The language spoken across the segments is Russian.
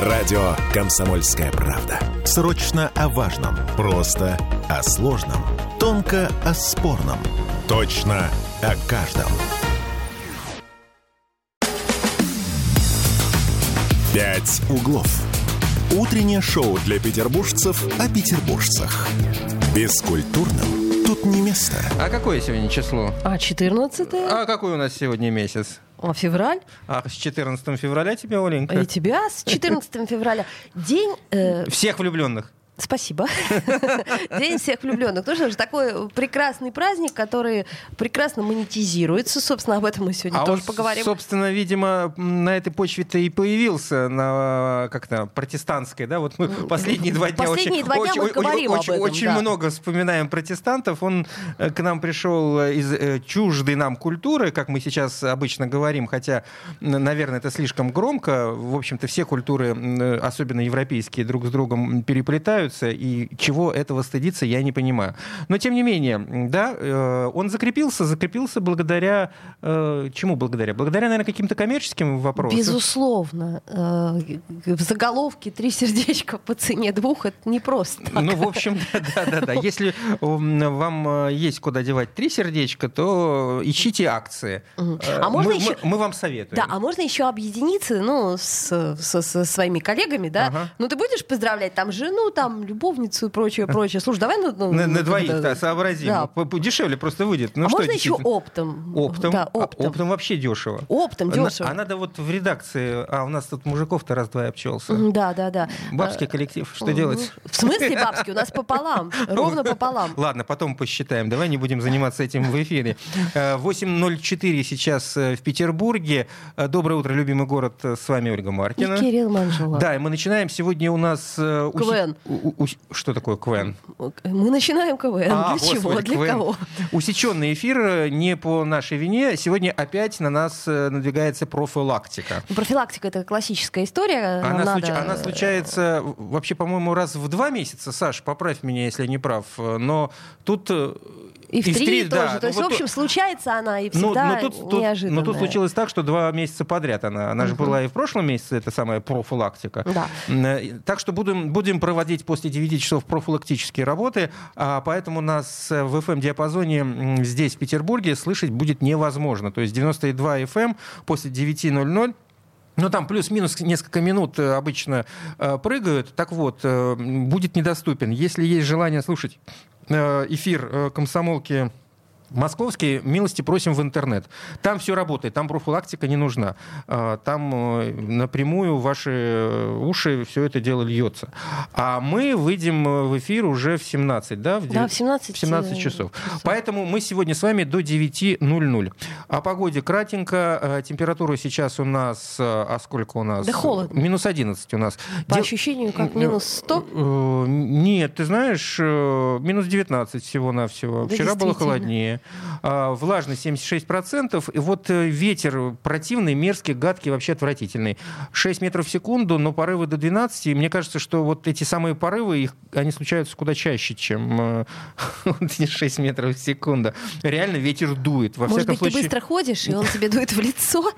Радио «Комсомольская правда». Срочно о важном. Просто о сложном. Тонко о спорном. Точно о каждом. «Пять углов». Утреннее шоу для петербуржцев о петербуржцах. Бескультурным тут не место. А какое сегодня число? А 14 А какой у нас сегодня месяц? А февраль? А с 14 февраля тебе, Оленька? И тебя с 14 февраля. День... э, Всех влюбленных. Спасибо. День всех влюбленных. Ну что такой прекрасный праздник, который прекрасно монетизируется. Собственно, об этом мы сегодня а тоже он, поговорим. собственно, видимо, на этой почве-то и появился на как-то протестантской, да? Вот мы последние два дня Последние очень, два дня очень, мы очень, говорим об очень, этом, очень да. много вспоминаем протестантов. Он э, к нам пришел из э, чуждой нам культуры, как мы сейчас обычно говорим, хотя, наверное, это слишком громко. В общем-то, все культуры, э, особенно европейские, друг с другом переплетаются, и чего этого стыдиться, я не понимаю. Но, тем не менее, да, э, он закрепился, закрепился благодаря... э, Чему благодаря? Благодаря, наверное, каким-то коммерческим вопросам. Безусловно. Э, В заголовке «Три сердечка по цене двух» — это не просто так. Ну, в общем, да, да, да. Если вам есть куда девать три сердечка, то ищите акции. А можно мы, еще- мы- мы вам советуем. Да, а можно еще объединиться, ну, с, со- со своими коллегами, да? Ага. Ну, ты будешь поздравлять там жену, там, любовницу и прочее, прочее. Слушай, давай... Ну, ну, На, на двоих, да, сообразим. Да. Дешевле просто выйдет. Ну, а что, можно еще оптом? Оптом? Да, А, оптом. оптом вообще дешево. Оптом, дешево. А надо вот в редакции, а у нас тут мужиков-то раз-два и обчелся. Да, да, да. Бабский А, коллектив, что делать? В смысле бабский? У нас пополам. Ровно пополам. Ладно, потом посчитаем. Давай не будем заниматься этим в эфире. Э, 8.04 сейчас э, в Петербурге. Э, Доброе утро, любимый город. Э, С вами Ольга И Маркина. Кирилл Манжула. Да, и мы начинаем. Сегодня у нас... э, КВН. у- у- Что такое КВН? Мы начинаем КВН. А, Для чего? господи, Для КВН. кого? Усеченный эфир э, не по нашей вине. Сегодня опять на нас э, надвигается профилактика. Ну, Профилактика это классическая история. Она, Надо- случ- она случается в- вообще, по-моему, раз в два месяца. Саш, поправь меня, если я не прав. Э, Но тут... И в три три- тоже. да, То ну есть, вот в общем, случается она и Ну, всегда но тут, тут- неожиданная. но тут случилось так, что два месяца подряд она. Она же была и в прошлом месяце, это самая профилактика. Да. Э, Так что будем, будем проводить после 9 часов профилактические работы, а поэтому нас э, в FM-диапазоне здесь, в Петербурге, слышать будет невозможно. То есть 92 FM после 9.00 ну, там плюс-минус несколько минут э, обычно прыгают. Так вот, будет недоступен. Если есть желание слушать эфир э, комсомолки Московский, милости просим в интернет. Там все работает, там профилактика не нужна. А, Там э, напрямую ваши э, уши все это дело льется. А мы выйдем э, в эфир уже в 17, да? В Да, дев- в 17, в 17 э, часов. часов. Поэтому мы сегодня с вами до 9.00. О погоде кратенько. Температура сейчас у нас... А сколько у нас? Да холодно. Минус 11 у нас. По Дел- ощущению, как минус 100. Э, Нет, ты знаешь, минус 19 всего-навсего. Да, Вчера было холоднее. А, Влажность 76%. И вот э, ветер противный, мерзкий, гадкий, вообще отвратительный. 6 метров в секунду, но порывы до 12. И мне кажется, что вот эти самые порывы, их, они случаются куда чаще, чем э, вот эти 6 метров в секунду. Реально ветер дует. Во Может быть, ты случае... быстро ходишь, и он тебе дует в лицо?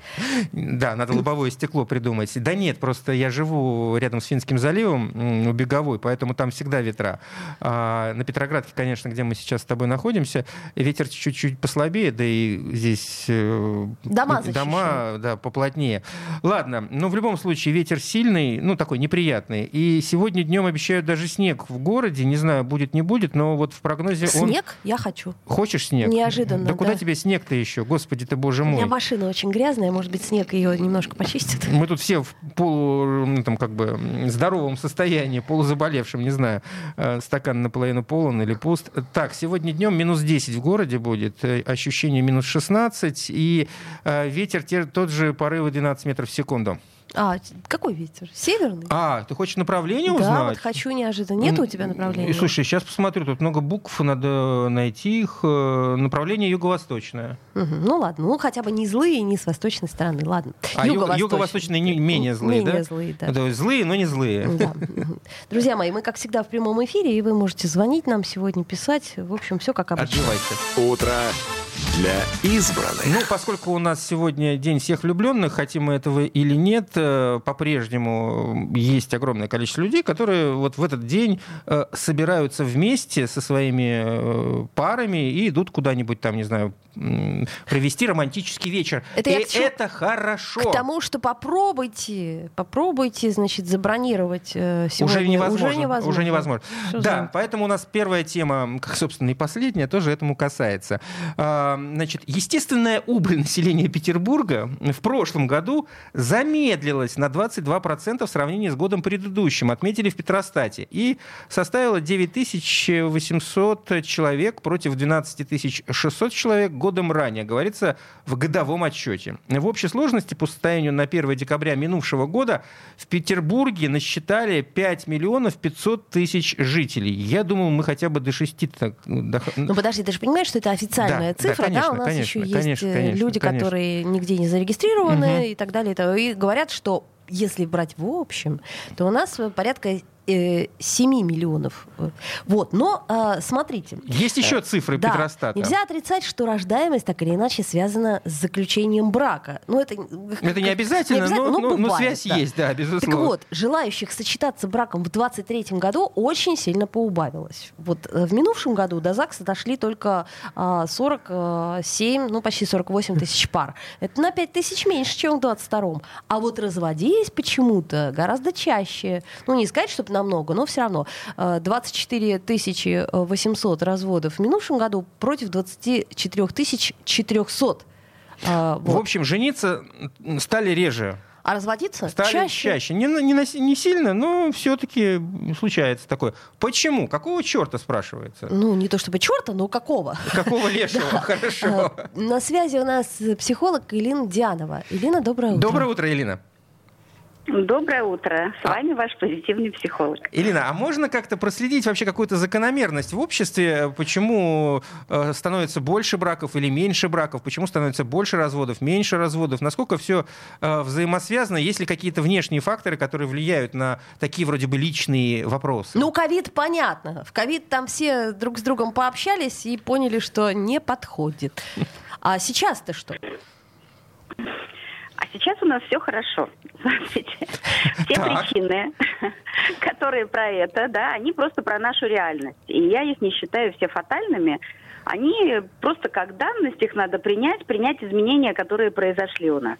Да, надо лобовое стекло придумать. Да нет, просто я живу рядом с Финским заливом, у Беговой, поэтому там всегда ветра. А на Петроградке, конечно, где мы сейчас с тобой находимся, ветер чуть-чуть послабее, да и здесь э, Дома дома да, поплотнее. Ладно, но в любом случае ветер сильный, ну такой неприятный. И сегодня днем обещают даже снег в городе. Не знаю, будет, не будет, но вот в прогнозе он... Снег? Я хочу. Хочешь снег? Неожиданно, Да куда да. тебе снег-то еще? Господи ты, боже У мой. меня машина очень грязная, может быть, снег ее немножко почистит. Мы тут все в полу, ну, там, как бы, здоровом состоянии, полузаболевшем, не знаю, э, стакан наполовину полон или пуст. Так, сегодня днем минус 10 в городе будет, э, ощущение минус 16, и э, ветер те- тот же порывы 12 метров в секунду. А, какой ветер? Северный? А, ты хочешь направление да, узнать? вот хочу неожиданно. Нет у тебя направления? И, слушай, сейчас посмотрю, тут много букв, надо найти их. Э, Направление юго-восточное. Мгм. Ну ладно, ну хотя бы не злые, не с восточной стороны. Ладно. А Юго-восточные. юго-восточные не- менее злые, да? Менее злые, да. То есть злые, но не злые. Да. Друзья мои, мы, как всегда, в прямом эфире, и вы можете звонить нам сегодня, писать. В общем, все как обычно. Отживайте. Утро для избранных. Ну, поскольку у нас сегодня День всех влюбленных, хотим мы этого или нет, э, по-прежнему есть огромное количество людей, которые вот в этот день э, собираются вместе со своими парами и идут куда-нибудь там, не знаю, провести романтический вечер. Это, и это хорошо. К тому, что попробуйте, попробуйте, значит, забронировать сегодня. Уже невозможно. Уже невозможно. Уже невозможно. да, за... поэтому у нас первая тема, как, собственно, и последняя, тоже этому касается. А, значит, естественная убыль населения Петербурга в прошлом году замедлилась на 22% в сравнении с годом предыдущим, отметили в Петростате, и составила 9800 человек против 12 600 человек годом ранее, говорится в годовом отчете. В общей сложности по состоянию на 1 декабря минувшего года в Петербурге насчитали 5 миллионов 500 тысяч жителей. Я думал, мы хотя бы до 6... Так, до... Ну подожди, ты же понимаешь, что это официальная да, цифра, да, конечно, да? У нас конечно, еще конечно, есть конечно, люди, конечно. которые нигде не зарегистрированы угу. и так далее. И говорят, что если брать в общем, то у нас порядка 7 э, миллионов. Вот. Но э, смотрите. Есть еще э, цифры да, Петростата. Нельзя отрицать, что рождаемость так или иначе связана с заключением брака. Ну, это, это не обязательно, не обязательно но, но, бывает, но связь да. есть, да, безусловно. Так вот, желающих сочетаться браком в 23 году очень сильно поубавилось. Вот в минувшем году до ЗАГСа дошли только 47, ну почти 48 тысяч пар. Это на 5 тысяч меньше, чем в 22-м. А вот разводились почему-то гораздо чаще. Ну, не сказать, чтобы намного, но все равно 24 э, 800 разводов в минувшем году против 24 400. Э, вот. В общем, жениться стали реже. А разводиться Стали чаще? чаще. Не, не, не сильно, но все-таки случается такое. Почему? Какого черта спрашивается? Ну, не то чтобы черта, но какого? Какого лешего? Хорошо. Э, на связи у нас психолог Илина Дианова. Илина, доброе утро. Доброе утро, Илина. Доброе утро. С а... вами ваш позитивный психолог. Ирина, а можно как-то проследить вообще какую-то закономерность в обществе? Почему э, становится больше браков или меньше браков? Почему становится больше разводов, меньше разводов? Насколько все э, взаимосвязано? Есть ли какие-то внешние факторы, которые влияют на такие вроде бы личные вопросы? Ну, ковид понятно. В ковид там все друг с другом пообщались и поняли, что не подходит. А сейчас-то что? А сейчас у нас все хорошо. все причины, которые про это, да, они просто про нашу реальность. И я их не считаю все фатальными. Они просто как данность, их надо принять, принять изменения, которые произошли у нас.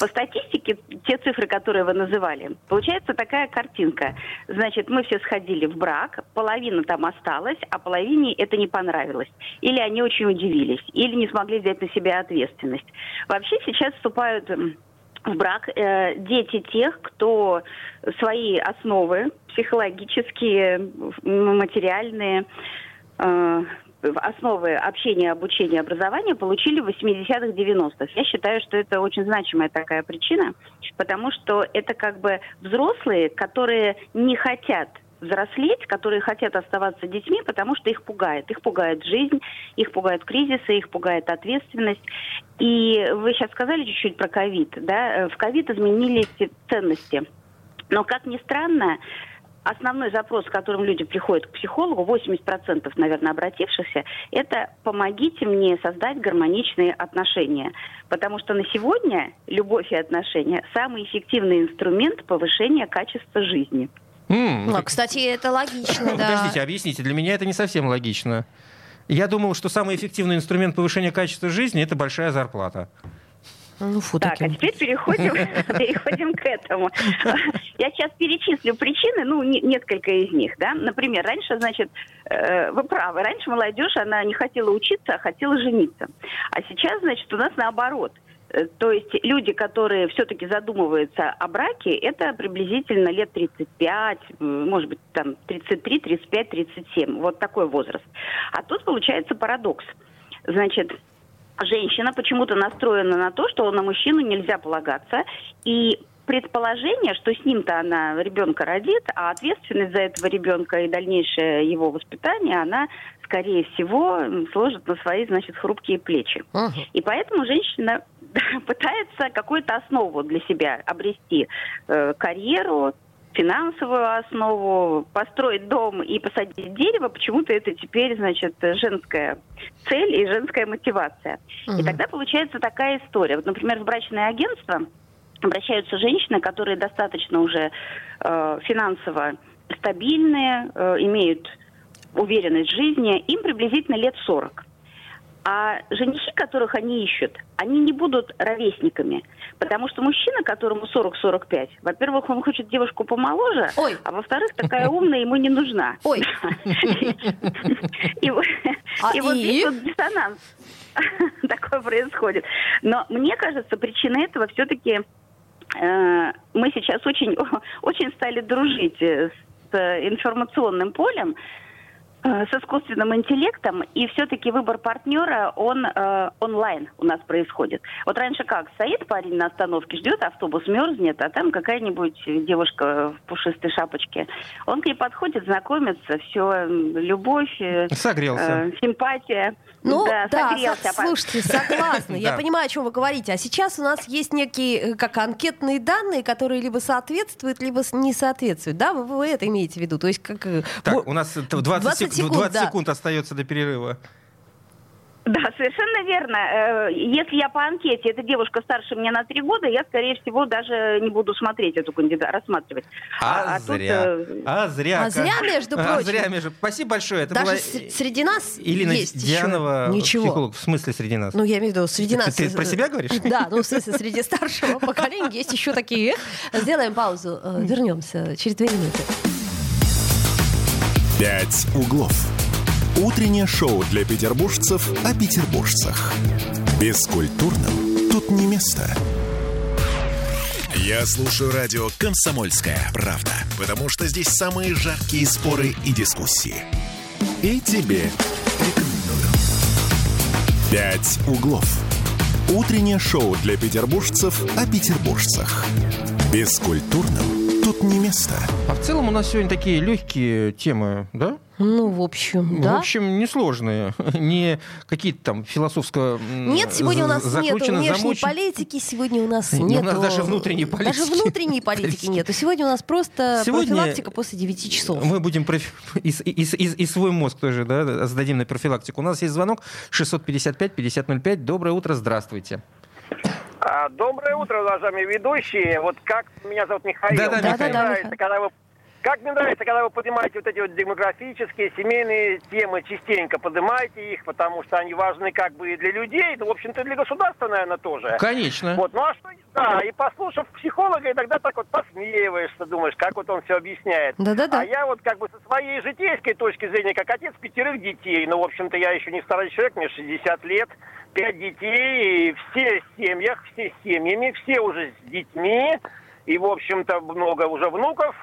По статистике, те цифры, которые вы называли, получается такая картинка. Значит, мы все сходили в брак, половина там осталась, а половине это не понравилось. Или они очень удивились, или не смогли взять на себя ответственность. Вообще сейчас вступают в брак э, дети тех, кто свои основы психологические, материальные, э, основы общения, обучения, образования получили в 80-х, 90-х. Я считаю, что это очень значимая такая причина, потому что это как бы взрослые, которые не хотят взрослеть, которые хотят оставаться детьми, потому что их пугает. Их пугает жизнь, их пугают кризисы, их пугает ответственность. И вы сейчас сказали чуть-чуть про ковид. Да? В ковид изменились ценности. Но, как ни странно, основной запрос, с которым люди приходят к психологу, 80%, наверное, обратившихся, это «помогите мне создать гармоничные отношения». Потому что на сегодня любовь и отношения – самый эффективный инструмент повышения качества жизни. Mm, ну, кстати, это логично, да. Подождите, объясните, для меня это не совсем логично. Я думал, что самый эффективный инструмент повышения качества жизни – это большая зарплата. Ну, фу, так, таким. а теперь переходим, переходим к этому. Я сейчас перечислю причины, ну, несколько из них, да. Например, раньше, значит, э, вы правы, раньше молодежь, она не хотела учиться, а хотела жениться. А сейчас, значит, у нас наоборот. Э, то есть люди, которые все-таки задумываются о браке, это приблизительно лет 35, может быть, там 33, 35, 37. Вот такой возраст. А тут получается парадокс. Значит, женщина почему-то настроена на то, что на мужчину нельзя полагаться, и предположение, что с ним-то она ребенка родит, а ответственность за этого ребенка и дальнейшее его воспитание, она, скорее всего, сложит на свои, значит, хрупкие плечи. Uh-huh. И поэтому женщина пытается какую-то основу для себя обрести, э, карьеру, финансовую основу, построить дом и посадить дерево, почему-то это теперь, значит, женская цель и женская мотивация. Угу. И тогда получается такая история. Вот, например, в брачное агентство обращаются женщины, которые достаточно уже э, финансово стабильные, э, имеют уверенность в жизни, им приблизительно лет 40. А женихи, которых они ищут, они не будут ровесниками. Потому что мужчина, которому 40-45, во-первых, он хочет девушку помоложе, Ой. а во-вторых, такая умная ему не нужна. Ой. И вот А здесь вот диссонанс такой происходит. Но мне кажется, причина этого все-таки мы сейчас очень, очень стали дружить э, с э, информационным полем, э, с искусственным интеллектом, и все-таки выбор партнера, он э, онлайн у нас происходит. Вот раньше как, стоит парень на остановке, ждет, автобус мерзнет, а там какая-нибудь девушка в пушистой шапочке. Он к ней подходит, знакомится, все, любовь, э, Согрелся. э, симпатия. Ну, да, да, согрелся. со- слушайте, согласна. Я понимаю, о чем вы говорите. А сейчас у нас есть некие, э, как анкетные данные, которые либо соответствуют, либо не соответствуют. Да, вы, вы это имеете в виду? То есть как... э, Так, у нас 20, 20 сек- секунд, 20 да. секунд остается до перерыва. Да, совершенно верно. Э, Если я по анкете, эта девушка старше меня на три года, я, скорее всего, даже не буду смотреть эту кандидата, рассматривать. А, тут, зря. э, А зря. А как. зря, между А прочим. зря, между. Спасибо большое. Это Даже была среди нас Ирина есть еще Дианова, ничего. психолог. В смысле среди нас? Ну, я имею в виду, среди Ты- нас... ты про себя говоришь? Да, ну, в смысле, среди старшего поколения есть еще такие. Сделаем паузу, э, вернемся через две минуты. «Пять углов». Утреннее шоу для петербуржцев о петербуржцах. Бескультурным тут не место. Я слушаю радио «Комсомольская правда», потому что здесь самые жаркие споры и дискуссии. И тебе рекомендую. «Пять углов». Утреннее шоу для петербуржцев о петербуржцах. Бескультурным не место. А в целом у нас сегодня такие легкие темы, да? Ну, в общем, да. В общем, несложные. Не какие-то там философско Нет, сегодня у нас нет внешней замучено. политики, сегодня у нас Не, у нет... нас даже внутренней Даже политики. внутренней политики нету. Сегодня у нас просто Сегодня профилактика после 9 часов. Мы будем профи- и, и и и свой мозг тоже да, сдадим на профилактику. У нас есть звонок 655-5005. Доброе утро, здравствуйте. А, Доброе утро, уважаемые ведущие. Вот как меня зовут Михаил. Да-да, Михаил. мне нравится, когда вы как мне нравится, когда вы поднимаете вот эти вот демографические, семейные темы, частенько поднимаете их, потому что они важны как бы и для людей, да, в общем-то, и для государства, наверное, тоже. Конечно. Вот, ну а что, да, и послушав психолога, иногда так вот посмеиваешься, думаешь, как вот он все объясняет. Да-да-да. А я вот как бы со своей житейской точки зрения, как отец пятерых детей, ну, в общем-то, я еще не старый человек, мне 60 лет, пять детей, и все в семьях, все с семьями, все уже с детьми, и, в общем-то, много уже внуков.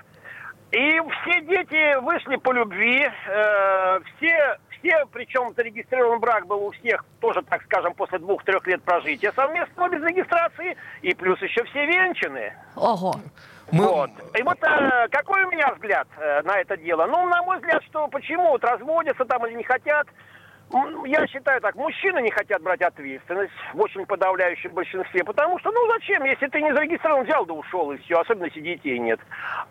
И все дети вышли по любви, э, все, все, причем зарегистрирован брак был у всех, тоже, так скажем, после двух-трех лет прожития совместного без регистрации, и плюс еще все венчаны. Ого. Мы- Вот. И вот э, какой у меня взгляд э, на это дело? Ну, на мой взгляд, что почему вот разводятся там или не хотят, я считаю так, мужчины не хотят брать ответственность в очень подавляющем большинстве, потому что, ну зачем, если ты не зарегистрирован, взял да ушел, и все, особенно если детей нет.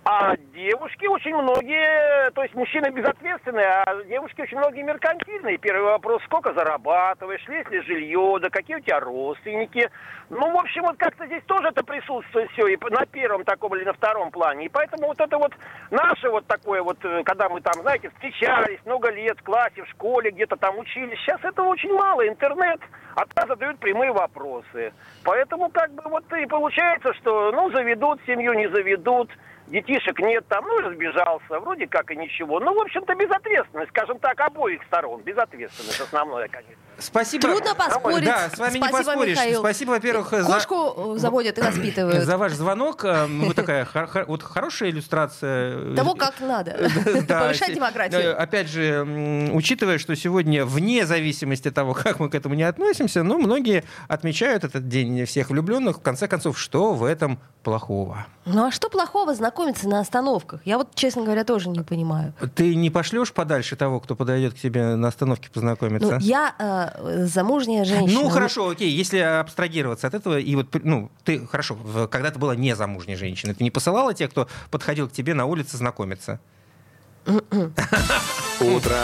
А девушки очень многие, то есть мужчины безответственные, а девушки очень многие меркантильные. Первый вопрос, сколько зарабатываешь, есть ли жилье, да какие у тебя родственники. Ну, в общем, вот как-то здесь тоже это присутствует все, и на первом таком или на втором плане. И поэтому вот это вот наше вот такое вот, э, когда мы там, знаете, встречались много лет в классе, в школе, где-то там учились, сейчас этого очень мало. Интернет, а там задают прямые вопросы. Поэтому как бы вот и получается, что, ну, заведут семью, не заведут, детишек нет там, ну, разбежался, вроде как и ничего. Ну, в общем-то, безответственность, скажем так, обоих сторон. Безответственность основное, конечно. Спасибо. Трудно поспорить. Да, с вами не Спасибо, поспоришь. Михаил. Спасибо, во-первых, за... Кошку э, заводят и воспитывают. За ваш звонок. Э, Вы такая вот хорошая иллюстрация. Того, как надо. Повышать э, Опять же, учитывая, что сегодня, вне зависимости от того, как мы к этому не относимся, ну, многие отмечают этот день всех влюбленных. В конце концов, что в этом плохого? Ну а что плохого знакомиться на остановках? Я вот, честно говоря, тоже не понимаю. Ты не пошлешь подальше того, кто подойдет к тебе на остановке познакомиться? Ну, я э, замужняя женщина. Ну хорошо, окей, если абстрагироваться от этого, и вот, ну, ты, хорошо, когда ты была не замужней женщиной, ты не посылала тех, кто подходил к тебе на улице знакомиться? Утро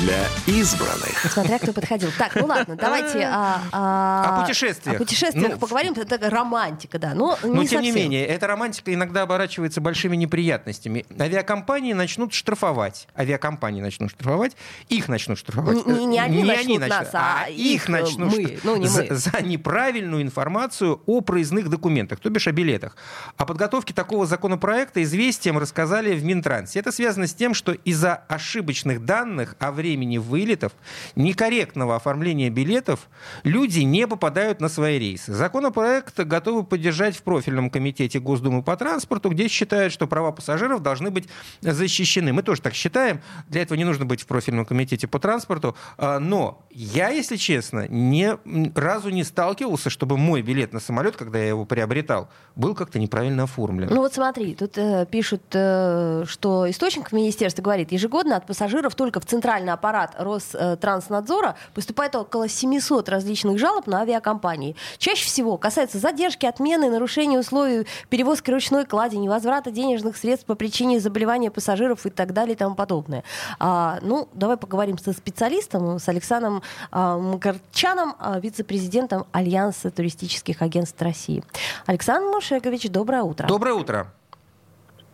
для избранных. Смотря кто подходил. Так, ну ладно, давайте а, а, о путешествиях. О путешествиях ну, поговорим. Это романтика, да. Но, но тем совсем. не менее, эта романтика иногда оборачивается большими неприятностями. Авиакомпании начнут штрафовать. Авиакомпании начнут штрафовать. Их начнут штрафовать. Не, не они не начнут они начнут, нас, а, а их начнут мы. Ну, не за, мы. за неправильную информацию о проездных документах, то бишь о билетах. О подготовке такого законопроекта известиям рассказали в Минтрансе. Это связано с тем, что из-за ошибочных данных о времени вылетов, некорректного оформления билетов, люди не попадают на свои рейсы. Законопроект готовы поддержать в профильном комитете Госдумы по транспорту, где считают, что права пассажиров должны быть защищены. Мы тоже так считаем. Для этого не нужно быть в профильном комитете по транспорту. А, но я, если честно, ни разу не сталкивался, чтобы мой билет на самолет, когда я его приобретал, был как-то неправильно оформлен. Ну вот смотри, тут э, пишут, э, что источник в министерстве говорит, ежегодно от пассажиров только в центральный аппарат Ространснадзора поступает около 700 различных жалоб на авиакомпании. Чаще всего касается задержки, отмены, нарушения условий перевозки ручной клади, невозврата денежных средств по причине заболевания пассажиров и так далее и тому подобное. А, ну, давай поговорим со специалистом, с Александром а, Мкарчаном, а, вице-президентом Альянса туристических агентств России. Александр Мушекович, доброе утро. Доброе утро.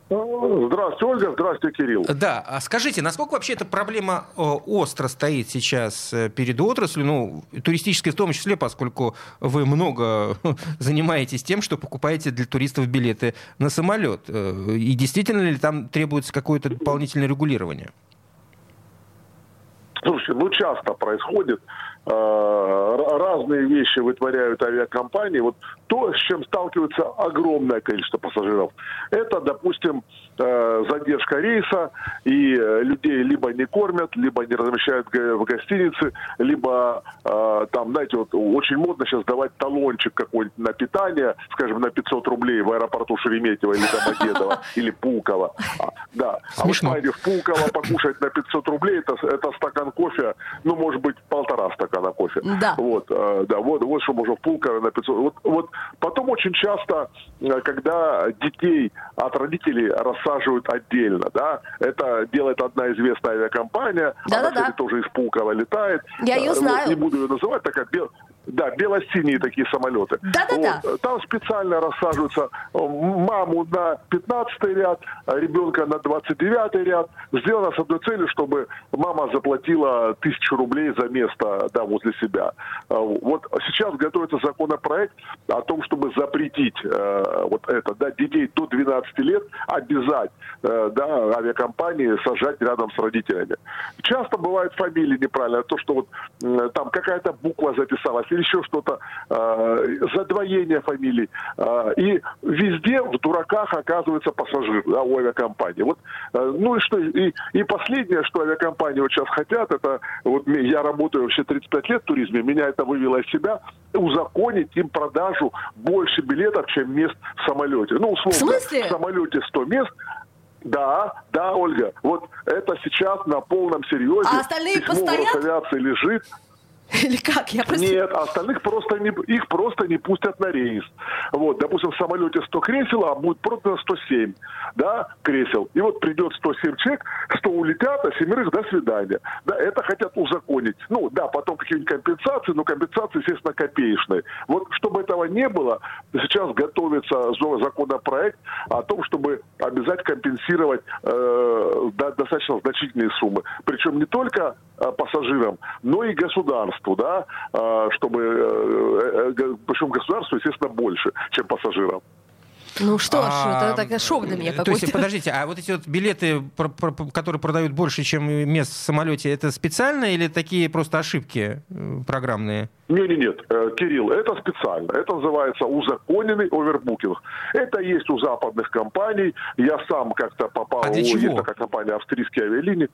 Здравствуйте, Ольга. Здравствуйте, Кирилл. Да. А скажите, насколько вообще эта проблема э, остро стоит сейчас э, перед отраслью, ну, туристической в том числе, поскольку вы много занимаетесь тем, что покупаете для туристов билеты на самолет. Э, и действительно ли там требуется какое-то дополнительное регулирование? Слушайте, ну часто происходит. Разные вещи вытворяют авиакомпании. Вот то, с чем сталкивается огромное количество пассажиров, это, допустим, Э, задержка рейса, и э, людей либо не кормят, либо не размещают в гостинице, либо э, там, знаете, вот очень модно сейчас давать талончик какой-нибудь на питание, скажем, на 500 рублей в аэропорту Шереметьево или Домодедово, или Пулково. А, да. А вы знаете, в Пулково покушать на 500 рублей, это, это стакан кофе, ну, может быть, полтора стакана кофе. Да. Вот, да, вот, вот что можно в Пулково на 500. Вот, вот потом очень часто, когда детей от родителей рассаживают высаживают отдельно, да. Это делает одна известная авиакомпания, да, она, да, кстати, тоже из Пулково летает. Я ее знаю. Вот, не буду ее называть, такая бел... Да, бело-синие такие самолеты. Да-да-да. Вот. Там специально рассаживаются э, маму на 15 ряд, ребенка на 29 ряд. Сделано с одной целью, чтобы мама заплатила тысячу рублей за место да, возле себя. Э, вот сейчас готовится законопроект о том, чтобы запретить э, вот это, да, детей до 12 лет обязать э, да, авиакомпании сажать рядом с родителями. Часто бывают фамилии неправильно, то, что вот э, там какая-то буква записалась, еще что-то, э, задвоение фамилий. Э, и везде в дураках оказывается пассажир да, у авиакомпании. Вот, э, ну и что, и, и последнее, что авиакомпании вот сейчас хотят, это, вот я работаю вообще 35 лет в туризме, меня это вывело из себя, узаконить им продажу больше билетов, чем мест в самолете. Ну, условно, в, в самолете 100 мест, да, да, Ольга. Вот это сейчас на полном серьезе. А остальные Письмо постоят? авиации лежит. Или как? Я просто... Нет, остальных просто не, их просто не пустят на рейс. Вот, допустим, в самолете 100 кресел, а будет продано 107 да, кресел. И вот придет 107 человек, 100 улетят, а семерых до свидания. Да, это хотят узаконить. Ну, да, потом какие-нибудь компенсации, но компенсации, естественно, копеечные. Вот, чтобы этого не было, сейчас готовится законопроект о том, чтобы обязать компенсировать э, достаточно значительные суммы. Причем не только пассажирам, но и государству да, а, чтобы, э, э, причем государству, естественно, больше, чем пассажирам. Ну что ж, а, это, это шок для меня какой-то. То есть, подождите, а вот эти вот билеты, которые продают больше, чем мест в самолете, это специально или такие просто ошибки э, программные? Нет, нет, нет, Кирилл, это специально. Это называется узаконенный овербукинг. Это есть у западных компаний. Я сам как-то попал, а для чего? есть такая компания австрийские авиалинии.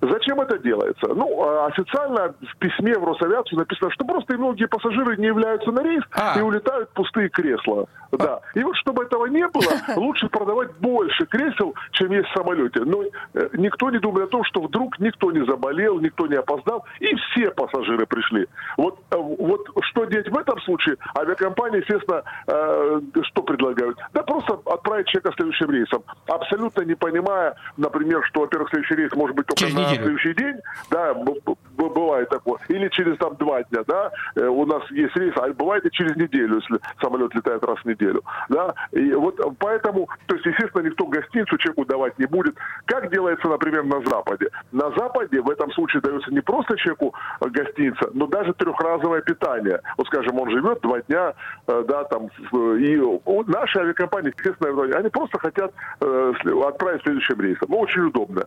Зачем это делается? Ну, а, официально в письме в Росавиацию написано, что просто многие пассажиры не являются на рейс а. и улетают пустые кресла. А. Да. И вот чтобы этого не было, лучше продавать больше кресел, чем есть в самолете. Но э, никто не думает о том, что вдруг никто не заболел, никто не опоздал, и все пассажиры пришли. Вот, э, вот что делать в этом случае? Авиакомпании, естественно, э, что предлагают? Да просто отправить человека следующим рейсом. Абсолютно не понимая, например, что, во-первых, следующий рейс может быть только Через на неделю. следующий день, да, бывает такое, или через там два дня, да, Э, у нас есть рейс, а бывает и через неделю, если самолет летает раз в неделю, да, и вот поэтому, то есть, естественно, никто гостиницу человеку давать не будет. Как делается, например, на Западе? На Западе в этом случае дается не просто человеку э, гостиница, но даже трехразовое питание. Вот, скажем, он живет два дня, э, да, там, и наши авиакомпании, естественно, они просто хотят э, отправить следующим рейсом. Ну, очень удобно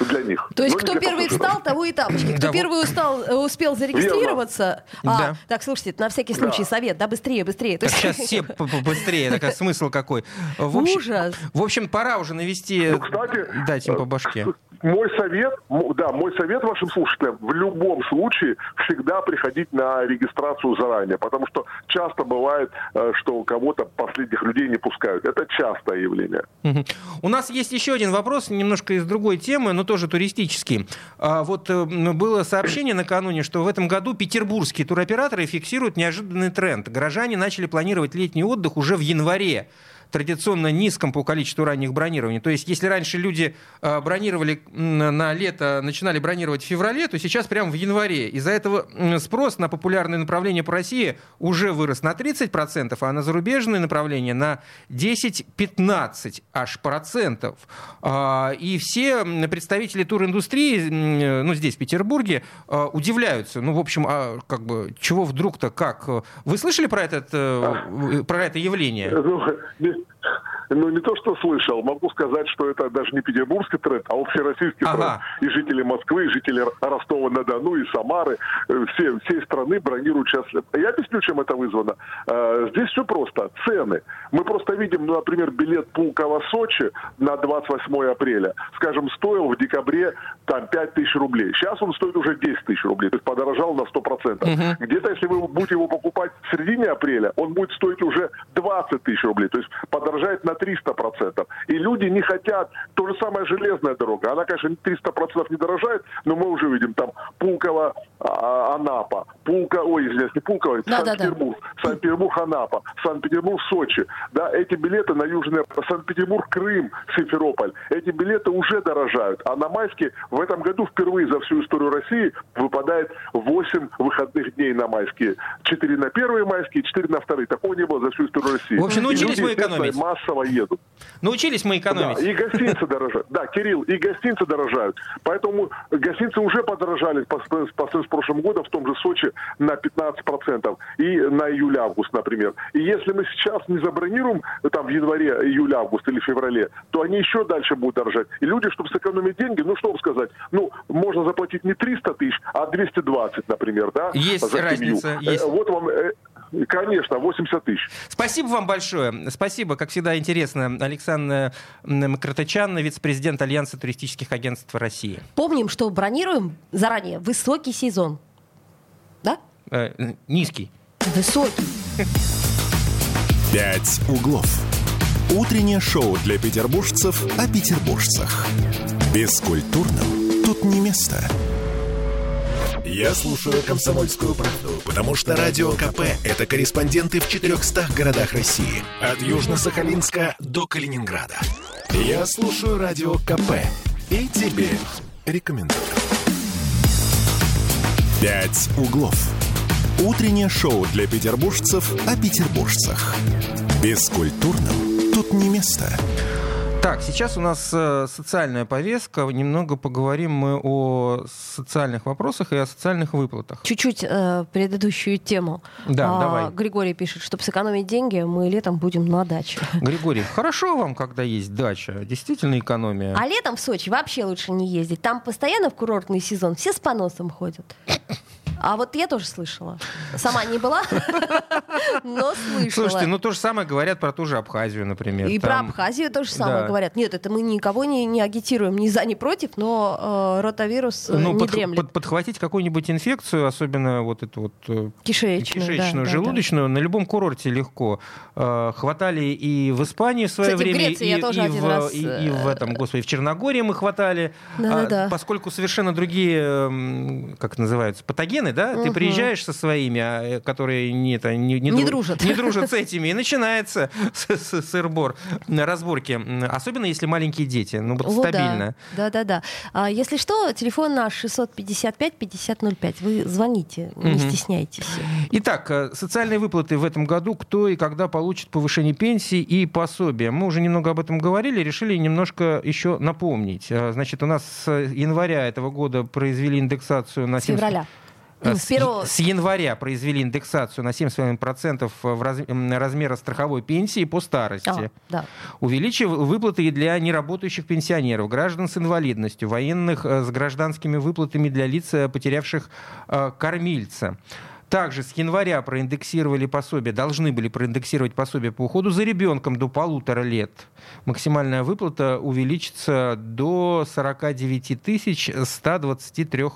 для них. То есть, Но не кто первый пассажиров. встал, того и тапочки. Кто Да, первый устал, э, успел зарегистрироваться. А, Да. Так, слушайте, на всякий случай совет, да, быстрее, быстрее. Так есть- сейчас все быстрее, так, а смысл какой? В общем, Ужас. В общем, пора уже навести, Ну, кстати, дать им по э, башке. Мой совет, да, мой совет вашим слушателям в любом случае всегда приходить на регистрацию заранее, потому что часто бывает, э, что кого-то последних людей не пускают. Это частое явление. У нас есть еще один вопрос, немножко из другой темы, но тоже туристический. А, Вот э, было сообщение накануне, что в этом году петербургские туроператоры фиксируют неожиданный тренд. Горожане начали планировать летний отдых уже в январе традиционно низком по количеству ранних бронирований. То есть, если раньше люди э, бронировали на лето, начинали бронировать в феврале, то сейчас прямо в январе. Из-за этого спрос на популярные направления по России уже вырос на 30%, а на зарубежные направления на 10-15 аж процентов. А, И все представители туриндустрии, м, ну, здесь, в Петербурге, э, удивляются. Ну, в общем, а как бы, чего вдруг-то, как? Вы слышали про, этот, э, про это явление? Ну, ну, не то, что слышал. Могу сказать, что это даже не петербургский тренд, а общероссийский Ага. тренд. И жители Москвы, и жители Ростова-на-Дону, и Самары, э, все, всей страны бронируют сейчас. Я объясню, чем это вызвано. Э, Здесь все просто. Цены. Мы просто видим, ну, например, билет Пулково-Сочи на 28 апреля, скажем, стоил в декабре там 5 тысяч рублей. Сейчас он стоит уже 10 тысяч рублей, то есть подорожал на 100%. Где-то, если вы будете его покупать в середине апреля, он будет стоить уже 20 тысяч рублей, то есть подорожает на 300%. И люди не хотят, то же самое железная дорога, она, конечно, 300% не дорожает, но мы уже видим там Пулково, а, Анапа, Пулка, ой, извиняюсь, не Пулково, Да, да, да. Санкт-Петербург, Санкт-Петербург, Анапа, Санкт-Петербург, Сочи. Да, эти билеты на Южный Санкт-Петербург, Крым, Симферополь. Эти билеты уже дорожают. А на майские в этом году впервые за всю историю России выпадает 8 выходных дней на майские. 4 на первые майские, 4 на вторые. Такого не было за всю историю России. В общем, научились мы естественно, экономить. массово едут. Научились мы Да, экономить. и гостиницы дорожают. Да, Кирилл, и гостиницы дорожают. Поэтому гостиницы уже подорожали по, сравнению с прошлым годом в том же Сочи на 15%. И на июль-август, например. И если мы сейчас не забронируем там в январе, июль-август или феврале, то они еще дальше будут дорожать. И люди, чтобы сэкономить деньги, ну что вам сказать, ну, можно заплатить не 300 тысяч, а 220, например, да? Есть разница, Э, есть. Вот вам, э, конечно, 80 тысяч. Спасибо вам большое. Спасибо, как всегда, интересно. Александр м, Кратачан, вице-президент Альянса туристических агентств России. Помним, что бронируем заранее высокий сезон. Да? Э, низкий. Высокий. «Пять углов». Утреннее шоу для петербуржцев о петербуржцах. Бескультурным тут не место. Я слушаю «Комсомольскую правду», потому что «Радио КП» — это корреспонденты в 400 городах России. От Южно-Сахалинска до Калининграда. Я слушаю «Радио КП» и тебе рекомендую. «Пять углов». Утреннее шоу для петербуржцев о петербуржцах. Бескультурным тут не место. Так, сейчас у нас э, социальная повестка. Немного поговорим мы о социальных вопросах и о социальных выплатах. Чуть-чуть э, предыдущую тему. Да, А, давай. Григорий пишет, чтобы сэкономить деньги, мы летом будем на даче. Григорий, хорошо вам, когда есть дача. Действительно экономия. А летом в Сочи вообще лучше не ездить. Там постоянно в курортный сезон все с поносом ходят. А вот я тоже слышала. Сама не была, но слышала. Слушайте, ну то же самое говорят про ту же Абхазию, например. И про Абхазию то же самое говорят. Нет, это мы никого не, не агитируем ни за, ни против, но э, ротавирус э, ну, не дремлет. под- подхватить какую-нибудь инфекцию, особенно вот эту вот э, Кишечную, желудочную, на любом курорте легко. Хватали и в Испании в свое время, и, в, этом, господи, в Черногории мы хватали. А, поскольку совершенно другие, как называются, патогены, да, ты Мгм. приезжаешь со своими, а, э, которые не, это, не, Не дру- дружат. не дружат с этими, и начинается сыр-бор, разборки. Особенно если маленькие дети, ну вот О, стабильно. Да, да, да. А, если что, телефон наш 655-5005. Вы звоните, не стесняйтесь. Итак, э, социальные выплаты в этом году, кто и когда получит повышение пенсий и пособия. Мы уже немного об этом говорили, решили немножко еще напомнить. Э, Значит, у нас с января этого года произвели индексацию на С 7 февраля. Э, Ну, С, с первого- с января произвели индексацию на 7,5% в раз- размера страховой пенсии по старости. А, да. Увеличив выплаты и для неработающих пенсионеров, граждан с инвалидностью, военных э, с гражданскими выплатами для лиц, э, потерявших э, кормильца. Также с января проиндексировали пособие, должны были проиндексировать пособие по уходу за ребенком до полутора лет. Максимальная выплата увеличится до 49 123 рублей.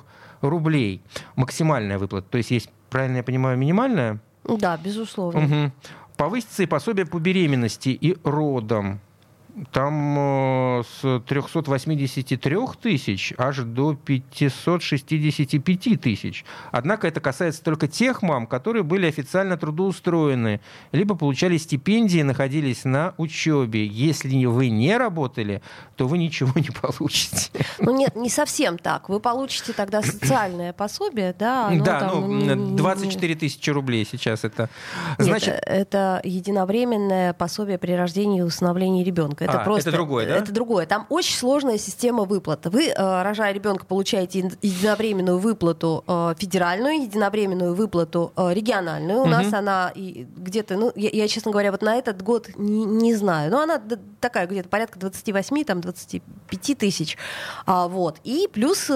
Максимальная выплата. То есть есть, правильно я понимаю, минимальная? Да, безусловно. Мгм. Повысится и пособие по беременности и родам. Там э, с 383 тысяч аж до 565 тысяч. Однако это касается только тех мам, которые были официально трудоустроены, либо получали стипендии, находились на учебе. Если вы не работали, то вы ничего не получите. Ну нет, не совсем так. Вы получите тогда социальное пособие, да? оно да, там, ну, м, 24 тысячи рублей сейчас это. Нет, Значит, это единовременное пособие при рождении и усыновлении ребенка. Это А, просто это другое, да? Это другое. Там очень сложная система выплаты. Вы, э, рожая ребенка, получаете ин- единовременную выплату э, федеральную, единовременную выплату э, региональную. У Мгм. нас она где-то, ну, я, я, честно говоря, вот на этот год не, не знаю. Но она такая где-то порядка 28, там 25 тысяч. А, вот. И плюс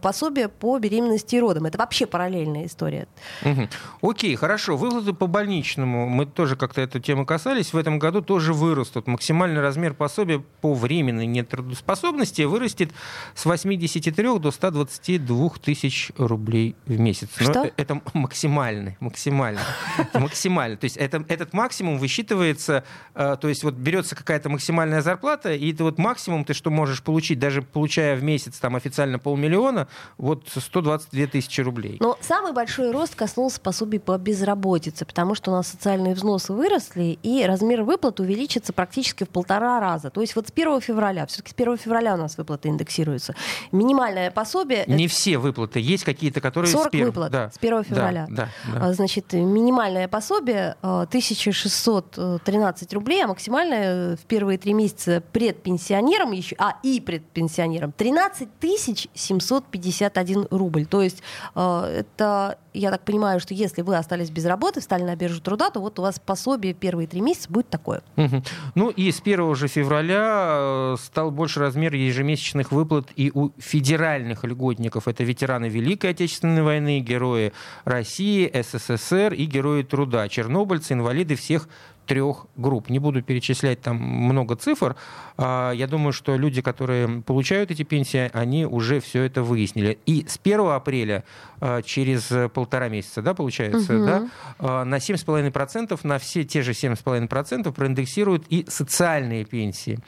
пособие по беременности и родам. Это вообще параллельная история. Мгм. Окей, хорошо. Выплаты по больничному, мы тоже как-то эту тему касались, в этом году тоже вырастут. Максимальный размер пособия по временной нетрудоспособности вырастет с 83 до 122 тысяч рублей в месяц. Но Что? э- это максимальный. Это максимально. То есть это, этот максимум высчитывается, э, то есть вот берется какая-то максимальная зарплата, и это вот максимум ты что можешь получить, даже получая в месяц там официально полмиллиона, вот 122 тысячи рублей. Но самый большой рост коснулся пособий по безработице, потому что у нас социальные взносы выросли, и размер выплат увеличится практически в полтора раза. То есть вот с 1 февраля, все-таки с 1 февраля у нас выплаты индексируются. Минимальное пособие... Не все выплаты. Есть какие-то, которые 40 с первого- выплат да. с 1 Да, февраля. Да, да. А, Значит, минимальное пособие э, 1613 рублей, а максимальное в первые три месяца предпенсионерам еще, а и предпенсионерам 13 751 рубль. То есть э, это, я так понимаю, что если вы остались без работы, встали на биржу труда, то вот у вас пособие первые три месяца будет такое. Мгм. Ну и с 1 же февраля э, стал больше размер ежемесячных выплат и у федеральных льготников. Это ветераны Великой Отечественной войны, герои России, СССР и герои труда, чернобыльцы, инвалиды всех трех групп. Не буду перечислять там много цифр. А, Я думаю, что люди, которые получают эти пенсии, они уже все это выяснили. И с 1 апреля, а, через полтора месяца, да, получается, Мгм. да, а, на 7,5%, на все те же 7,5% проиндексируют и социальные пенсии.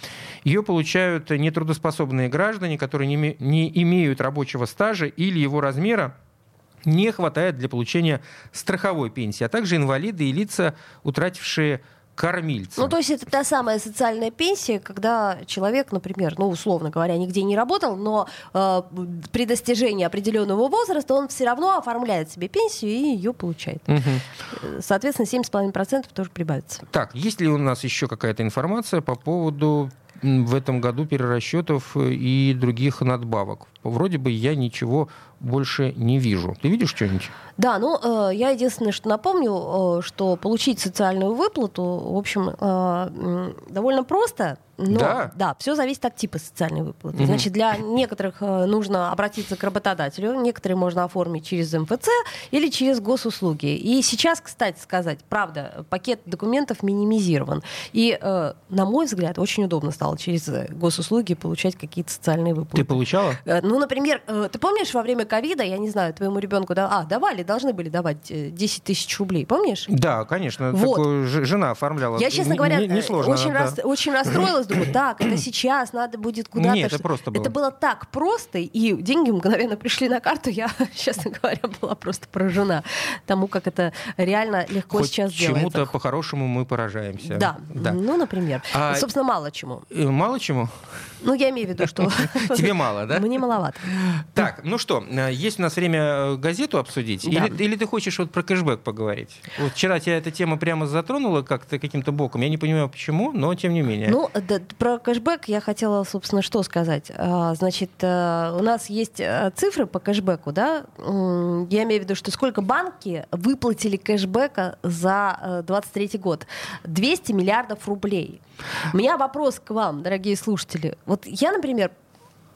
Ее получают нетрудоспособные граждане, которые не имеют рабочего стажа или его размера не хватает для получения страховой пенсии, а также инвалиды и лица, утратившие кормильца. Ну, то есть это та самая социальная пенсия, когда человек, например, ну, условно говоря, нигде не работал, но э, при достижении определенного возраста он все равно оформляет себе пенсию и ее получает. Э, Соответственно, 7,5% тоже прибавится. Так, есть ли у нас еще какая-то информация по поводу в этом году перерасчетов э, и других надбавок? вроде бы я ничего больше не вижу. Ты видишь что-нибудь? Да, ну, э, я единственное, что напомню, э, что получить социальную выплату, в общем, довольно просто. Но, Да? да, все зависит от типа социальной выплаты. Мгм. Значит, для некоторых э, нужно обратиться к работодателю, некоторые можно оформить через МФЦ или через госуслуги. И сейчас, кстати сказать, правда, пакет документов минимизирован. И, э, на мой взгляд, очень удобно стало через э, госуслуги получать какие-то социальные выплаты. Ты получала? Ну, например, ты помнишь во время ковида, я не знаю, твоему ребенку да, а, давали, должны были давать э, 10 тысяч рублей, помнишь? Да, конечно. Вот. Такую жена оформляла. Я, честно Не- говоря, не- несложно, очень, да. рас- очень расстроилась, думаю, так, это сейчас, надо будет куда-то. Нет, это что-» просто было. Это было так просто, и деньги мгновенно пришли на карту, я, честно говоря, была просто поражена тому, как это реально легко Хоть сейчас чему-то делается. по-хорошему мы поражаемся. Да. да. ну, например. А- Собственно, мало чему. Э, Мало чему? Ну, я имею в виду, что... Тебе мало, да? Мне маловато. Так, ну что, э, есть у нас время э, газету обсудить? Да. Или, или ты хочешь вот про кэшбэк поговорить? Вот вчера тебя эта тема прямо затронула как-то каким-то боком. Я не понимаю, почему, но тем не менее. Ну, да, про кэшбэк я хотела, собственно, что сказать. А, Значит, э, у нас есть цифры по кэшбэку, да? Я имею в виду, что сколько банки выплатили кэшбэка за э, 23 год? 200 миллиардов рублей. У меня вопрос к вам, дорогие слушатели. Вот я, например,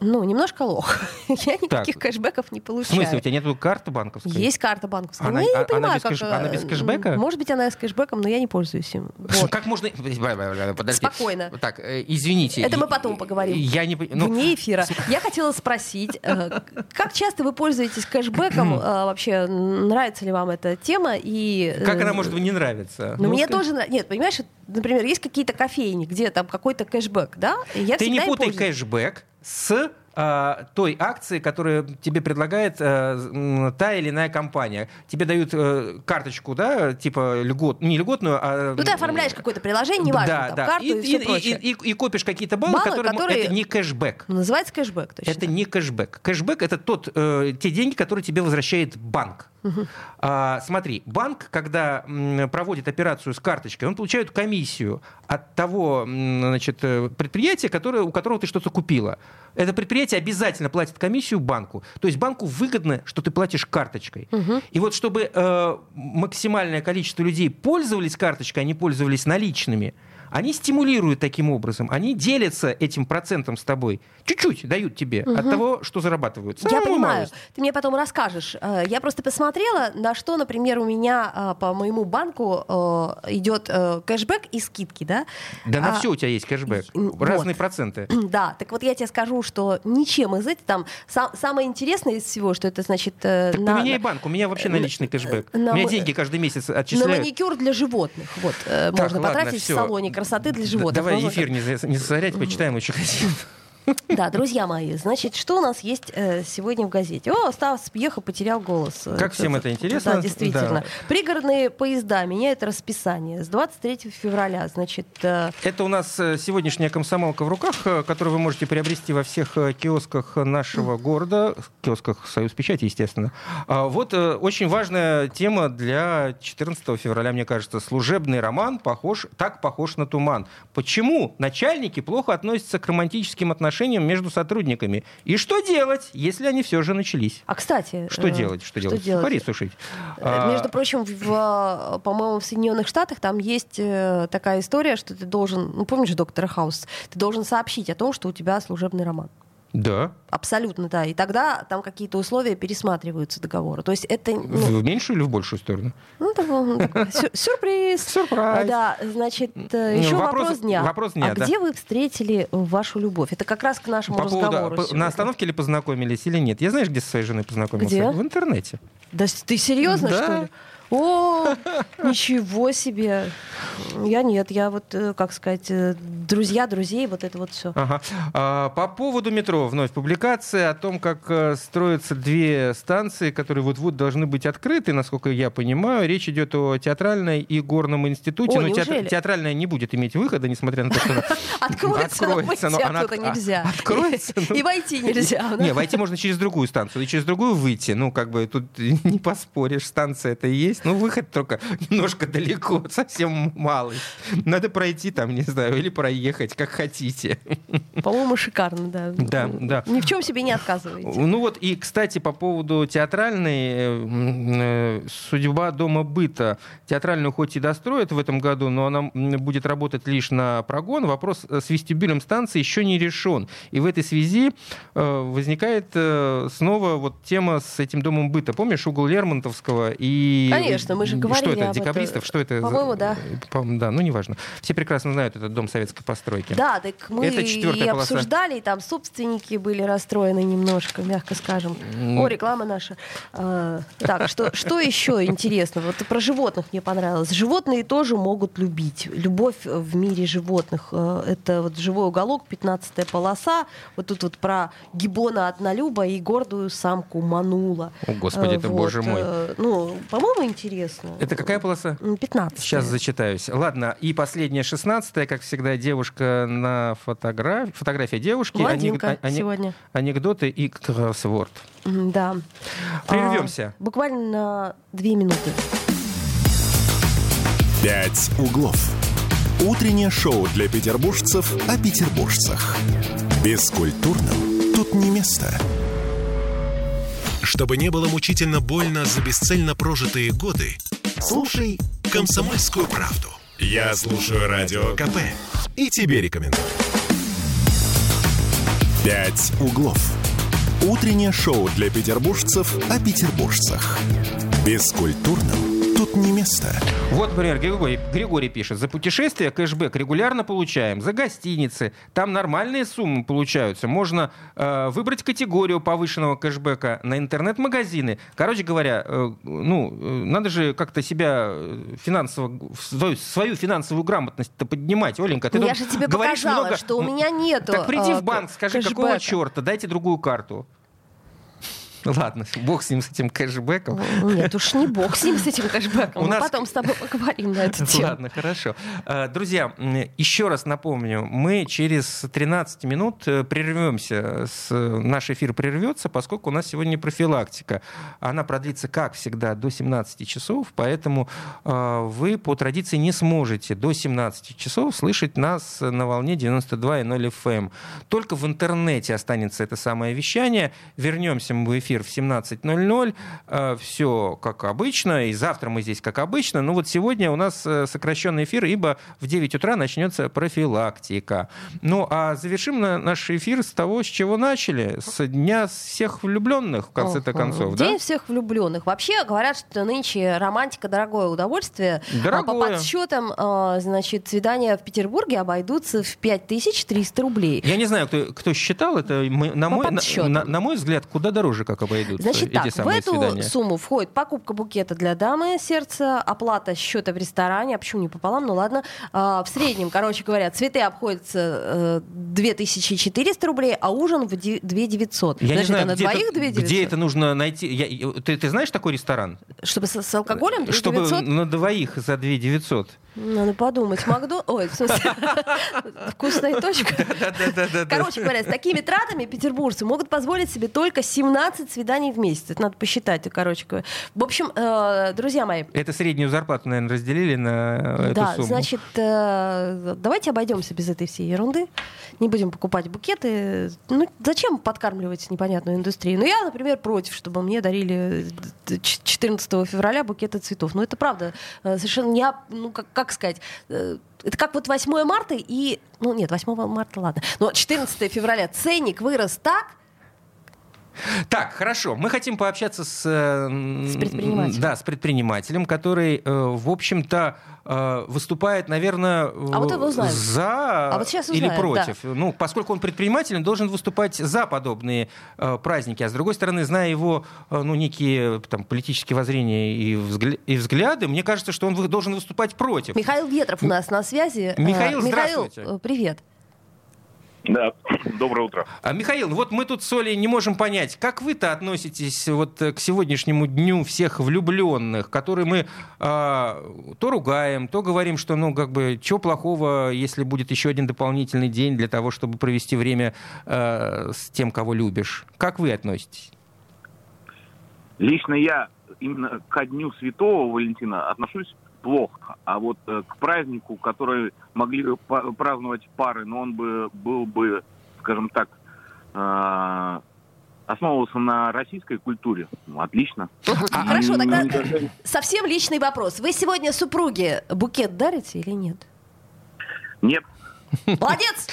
ну, немножко лох. Я никаких кэшбэков не в получаю. смысле, у тебя нету карты банковской? Есть карта банковская. Она- но я а- не она понимаю, без как... кэш- она без э, кэшбэка? Может быть, она с кэшбэком, но я не пользуюсь им. Вот. Как можно... Подожди. Спокойно. Так, э, извините. Это мы потом поговорим. Я не... ну, Вне эфира. Я хотела спросить, э, как часто вы пользуетесь кэшбэком? Вообще, нравится ли вам эта тема? И, Как она может не нравиться? Ну, мне ска- тоже. Нет, понимаешь, например, есть какие-то кофейни, где там какой-то кэшбэк, да? Я Ты не путай кэшбэк с а, той акции, которую тебе предлагает э, та или иная компания. Тебе дают э, карточку, да, типа льгот, не льготную, а... Ну, ты оформляешь какое-то приложение, неважно, да, там, да. карту и, и, и- прочее. и- и- и копишь какие-то баллы, Баллы, которые... которые- Это не кэшбэк. Ну, Называется кэшбэк, точно. Это не кэшбэк. Кэшбэк это тот, э, те деньги, которые тебе возвращает банк. А, смотри, банк, когда м, проводит операцию с карточкой, он получает комиссию от того м, значит, э, предприятия, которое, у которого ты что-то купила. Это предприятие обязательно платит комиссию банку. То есть банку выгодно, что ты платишь карточкой. И вот чтобы э, максимальное количество людей пользовались карточкой, а не пользовались наличными, они стимулируют таким образом, они делятся этим процентом с тобой. Чуть-чуть дают тебе от того, что зарабатывают. Я Самую понимаю. малость. Ты мне потом расскажешь. Э, Я просто посмотрела, на что, например, у меня э, по моему банку э, идет кэшбэк и скидки, да? Да на А, все у тебя есть кэшбэк. м, Разные вот. проценты. Да, так вот я тебе скажу, что ничем из этих там сам- самое интересное из всего, что это значит Так на, поменяй на- банк, у меня вообще наличный кэшбэк. на У меня деньги каждый месяц на отчисляют. маникюр для животных. Вот Так, можно ладно, потратить всё. в салоне красоты для животных. Давай эфир не, за- не засорять, почитаем еще газету. Да, друзья мои, значит, что у нас есть э, сегодня в газете? О, Стас Пьеха потерял голос. Э, Как всем это интересно? Да, действительно. Да. Пригородные поезда меняют расписание с 23 февраля. Значит, э, Это у нас э, сегодняшняя комсомолка в руках, э, которую вы можете приобрести во всех киосках нашего города, киосках Союз Печати, естественно. А Вот э, очень важная тема для 14 февраля, мне кажется. Служебный роман похож, так похож на туман. Почему начальники плохо относятся к романтическим отношениям между сотрудниками? И что делать, если они все же начались? а кстати... Что э, делать? Что делать? Сухари сушить. Э, А, Между прочим, в, э, по-моему, в Соединенных Штатах там есть э, такая история, что ты должен, ну помнишь доктора Хаус, ты должен сообщить о том, что у тебя служебный роман. Да. Абсолютно, да. И тогда там какие-то условия пересматриваются договора. То есть это ну, В меньшую или в большую сторону? ну, так, ну, такой сю- сюрприз. Сюрприз. Да, значит, э, Ну, еще вопрос- дня. вопрос дня, а где вы встретили вашу любовь? Это как раз к нашему разговору. на остановке ли познакомились или нет? Я знаешь, где со своей женой познакомился? Где? В интернете. Да ты серьезно, что ли? О, ничего себе. Я нет, я вот, э, как сказать, э, друзья друзей, вот это вот все. Ага. А, по поводу метро вновь публикация о том, как э, строятся две станции, которые вот-вот должны быть открыты, насколько я понимаю. Речь идет о театральной и горном институте. О, но театр- театральная не будет иметь выхода, несмотря на то, что Откроется, но откроется, но она от- нельзя. а- откроется, ну. И войти нельзя. Не, войти можно через другую станцию, и через другую выйти. Ну, как бы тут не поспоришь, станция это и есть. Есть. Ну, выход только немножко далеко, совсем малый. Надо пройти там, не знаю, или проехать, как хотите. По-моему, шикарно, да. Да, да. Ни в чем себе не отказываете. Ну вот, и, кстати, по поводу театральной, э, судьба Дома быта. Театральную хоть и достроят в этом году, но она будет работать лишь на прогон. Вопрос с вестибюлем станции еще не решен. И в этой связи э, возникает э, снова вот тема с этим Домом быта. Помнишь угол Лермонтовского и... Конечно, мы же говорили Что это, декабристов? этом. Что это? По-моему, да. По-моему, да, ну неважно. Все прекрасно знают этот дом советской постройки. Да, так мы Это и полоса. обсуждали, и там собственники были расстроены немножко, мягко скажем. О, реклама наша. А, так, что, что еще интересно? Вот про животных мне понравилось. Животные тоже могут любить. Любовь в мире животных. Э, Это вот живой уголок, 15 полоса. Вот тут вот про гибона однолюба и гордую самку манула. О, Господи, Э, ты, вот, боже мой. э, Ну, по-моему, интересно. Это какая полоса? М, 15. Сейчас зачитаюсь. Ладно, и последняя, шестнадцатая, как всегда, девушка на фотографии. Фотография девушки. Блондинка ане- ане- сегодня. Анекдоты и кроссворд. Да. Прервемся. А, буквально на две минуты. «Пять углов». Утреннее шоу для петербуржцев о петербуржцах. Бескультурным тут не место. Чтобы не было мучительно больно за бесцельно прожитые годы, слушай «Комсомольскую правду». Я слушаю Радио КП и тебе рекомендую. «Пять углов». Утреннее шоу для петербуржцев о петербуржцах. Бескультурным тут не место. Вот, например, Григорий, Григорий пишет. За путешествия кэшбэк регулярно получаем. За гостиницы. Там нормальные суммы получаются. Можно э, выбрать категорию повышенного кэшбэка на интернет-магазины. Короче говоря, э, ну, э, надо же как-то себя э, финансово, свою, свою финансовую грамотность-то поднимать. Оленька, ты Ну, я же тебе говоришь показала, много- что у меня нету, Так приди э, в банк, скажи, какого кэшбэка. черта, дайте другую карту. Ладно, бог с ним, с этим кэшбэком. Нет, уж не бог с ним, с этим кэшбэком. У Мы нас- потом с тобой поговорим на эту тему. Ладно, хорошо. Э, Друзья, еще раз напомню, мы через 13 минут э, прервемся. Наш эфир прервется, поскольку у нас сегодня профилактика. Она продлится, как всегда, до 17 часов, поэтому э, вы по традиции не сможете до 17 часов слышать нас на волне 92,0 FM. эм. Только в интернете останется это самое вещание. Вернемся мы в эфир в 17.00. Все как обычно. И завтра мы здесь как обычно. Но вот сегодня у нас э, сокращенный эфир, ибо в 9 утра начнется профилактика. Ну, а завершим на- наш эфир с того, с чего начали. С Дня всех влюбленных, в конце-то концов. День Да? всех влюбленных. Вообще говорят, что нынче романтика дорогое удовольствие. А по Дорогое. подсчетам, а, значит, свидания в Петербурге обойдутся в 5300 рублей. Я не знаю, кто, кто считал это. Мы- на, По мой, подсчетам. на- на мой взгляд, куда дороже, как обойдутся Значит так, в эту свидания. сумму входит покупка букета для дамы сердца, оплата счета в ресторане, а почему не пополам, ну ладно. А, в среднем, короче говоря, цветы обходятся э, 2400 рублей, а ужин в ди- 2900. Я не Значит, знаю, а на где, двоих это, 2900? где это нужно найти. Я- ты, ты знаешь такой ресторан? Чтобы с, с алкоголем 2900? Чтобы на двоих за 2 900. Надо подумать. Макдо... Ой, в смысле, вкусная точка. Короче говоря, с такими тратами петербуржцы могут позволить себе только 17 свиданий в месяц. Это надо посчитать, короче. В общем, э, друзья мои, Это среднюю зарплату, наверное, разделили на эту да, сумму. значит, э, давайте обойдемся без этой всей ерунды. Не будем покупать букеты. Ну, зачем подкармливать непонятную индустрию? Ну, я, например, против, чтобы мне дарили э, ч- 14 февраля букеты цветов. Ну, это правда. э, Совершенно не... Ну, как, как сказать... э, Это как вот 8 марта и... Ну, нет, 8 марта, ладно. Но 14 февраля ценник вырос так, Так, хорошо. Мы хотим пообщаться с, э, С предпринимателем. Да, с предпринимателем, который, э, в общем-то, э, выступает, наверное, А вот его узнаем. за А вот сейчас или узнаем, против. Ну, поскольку он предприниматель, он должен выступать за подобные э, праздники. А с другой стороны, зная его э, ну, некие там, политические воззрения и, взгля- и взгляды, мне кажется, что он должен выступать против. Михаил Ветров у нас на связи. Михаил, Михаил, здравствуйте. э, привет. Да, доброе утро. А, Михаил, вот мы тут с Олей не можем понять, как вы-то относитесь вот э, к сегодняшнему дню всех влюбленных, который мы а, то ругаем, то говорим, что ну как бы что плохого, если будет еще один дополнительный день для того, чтобы провести время э, с тем, кого любишь. Как вы относитесь? Лично я именно ко дню Святого Валентина отношусь плохо. А вот э, к празднику, который могли праздновать пары, но он бы был бы, скажем так, э, основывался на российской культуре, ну, отлично. Хорошо, тогда совсем личный вопрос. Вы сегодня супруге букет дарите или нет? Нет, Молодец!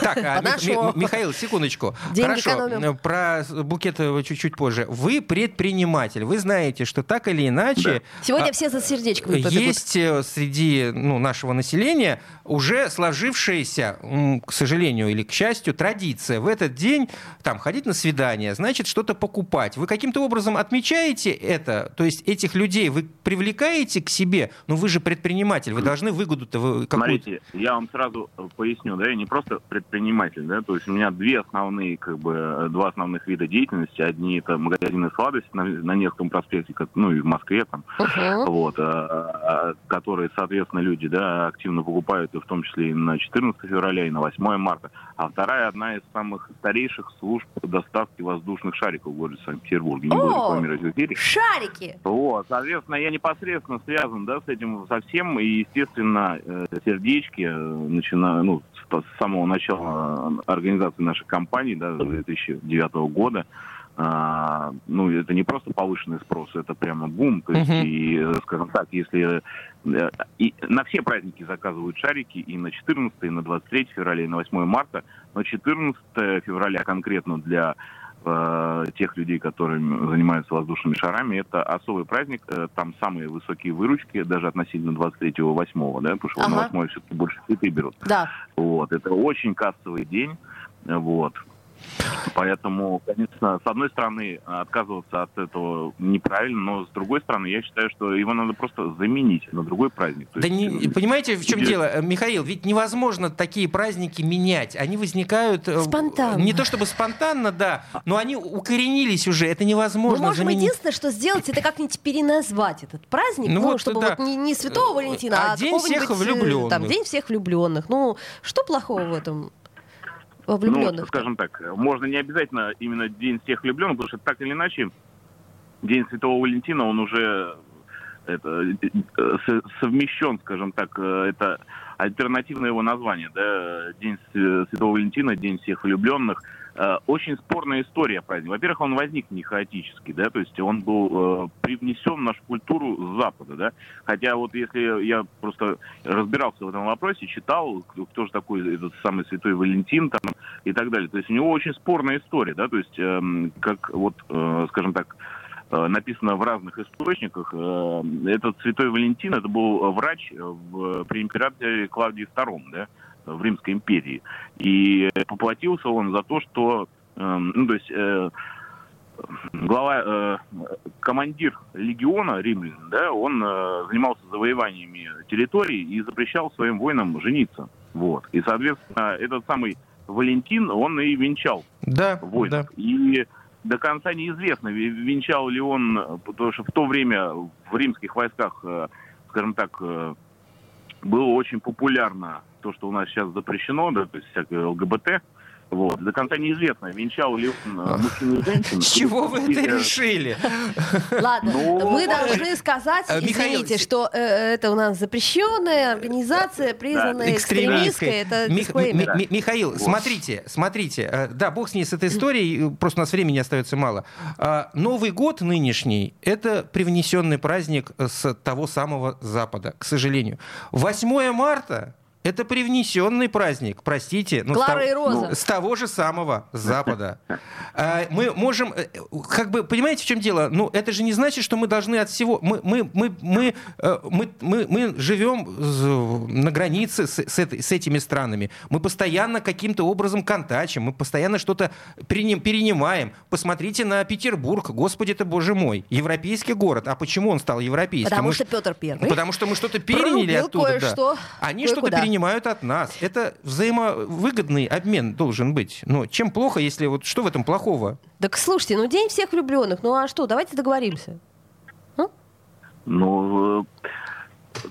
Так, а. Ми- Михаил, секундочку. Хорошо, э, про букет э, чуть-чуть позже. Вы предприниматель, вы знаете, что так или иначе... Сегодня а, все за сердечками побегут. Есть э, среди ну, нашего населения уже сложившаяся, к сожалению или к счастью, традиция в этот день там ходить на свидание, значит что-то покупать. Вы каким-то образом отмечаете это? То есть этих людей вы привлекаете к себе? Ну вы же предприниматель, вы должны выгоду-то вы какую-то... Смотрите, я вам сразу поясню, да, я не просто предприниматель, да, то есть у меня две основные, как бы, два основных вида деятельности. Одни это магазины сладости на, на Невском проспекте, как, ну и в Москве там, Мгм. вот, а, а, которые, соответственно, люди, да, активно покупают, и в том числе и на 14 февраля, и на 8 марта. А вторая одна из самых старейших служб доставки воздушных шариков в городе Санкт-Петербурге. Не буду рекламировать в эфире. Шарики! Вот, соответственно, я непосредственно связан, да, с этим совсем, и, естественно, э, сердечки, э, начиная, ну, с, самого начала э, организации нашей компании, да, с 2009 года, а, ну, это не просто повышенный спрос, это прямо бум, то есть, Мгм. и, э, скажем так, если э, и на все праздники заказывают шарики, и на 14, и на 23 февраля, и на 8 марта, но 14 февраля конкретно для э, тех людей, которые занимаются воздушными шарами, это особый праздник, э, там самые высокие выручки, даже относительно 23-го, 8 да, потому что на Ага. 8 все-таки больше цветы берут. Да. Вот, это очень кассовый день, вот. Поэтому, конечно, с одной стороны, отказываться от этого неправильно, но с другой стороны, я считаю, что его надо просто заменить на другой праздник. То Да есть, не, э, понимаете, в чем идет- дело, Э, Михаил? Ведь невозможно такие праздники менять. Они возникают... э, Спонтанно. Не то чтобы спонтанно, да, но они укоренились уже. Это Мы невозможно можем заменить. единственное, что сделать, это как-нибудь переназвать этот праздник, Ну ну, вот, чтобы да. вот не, не Святого Валентина, А а, День всех э, влюбленных. Там, День всех влюбленных. Ну, что плохого в этом? Во Ну, влюбленных. скажем так, можно не обязательно именно День всех влюбленных, потому что так или иначе День Святого Валентина, он уже это, э, со- совмещен, скажем так, э, это альтернативное его название, да, День Святого Валентина, День всех влюбленных. Э, Очень спорная история праздника. Во-первых, он возник не хаотически, да, то есть он был э, привнесен в нашу культуру с Запада, да. Хотя вот если я просто разбирался в этом вопросе, читал, кто, же такой этот самый Святой Валентин там и так далее. То есть у него очень спорная история, да, то есть эм, как вот, э, скажем так, э, написано в разных источниках, э, этот Святой Валентин, это был врач в, при императоре Клавдии II, да, в Римской империи. И поплатился он за то, что, эм, ну, то есть, э, глава, э, командир легиона римлян, да, он э, занимался завоеваниями территорий и запрещал своим воинам жениться. Вот. И, соответственно, этот самый Валентин, он и венчал Да, воинов. да. И до конца неизвестно, ве- венчал ли он, э, потому что в то время в римских войсках, э, скажем так, э, было очень популярно то, что у нас сейчас запрещено, да, то есть всякое ЛГБТ. Вот. До конца неизвестно, венчал ли он э, мужчину и женщину. С чего вы это решили? Ладно, Ну, мы должны сказать, э, извините, что э, это у нас запрещенная организация, признанная экстремистской. Михаил, смотрите, смотрите, да, бог с ней, с этой историей, просто у нас времени остается мало. А, Новый год нынешний – это привнесенный праздник с того самого Запада, к сожалению. 8 марта – это привнесенный праздник, простите. ну, с Клара того- и Роза. С того же самого Запада. А, Мы можем, э, как бы, понимаете, в чем дело? Ну, это же не значит, что мы должны от всего... Мы, мы, мы, мы, э, мы, мы, мы живем на границе с, с этой- с этими странами. Мы постоянно каким-то образом контачим, мы постоянно что-то переним- перенимаем. Посмотрите на Петербург. Господи ты, боже мой. Европейский город. А почему он стал европейским? Потому Мы что Петр Первый. Потому что мы что-то переняли оттуда. да. Они что-то кое-куда. Перенимают от нас. Это взаимовыгодный обмен должен быть. Но чем плохо, если вот что в этом плохого? Так слушайте, ну день всех влюбленных, ну а что, давайте договоримся. Ну, э,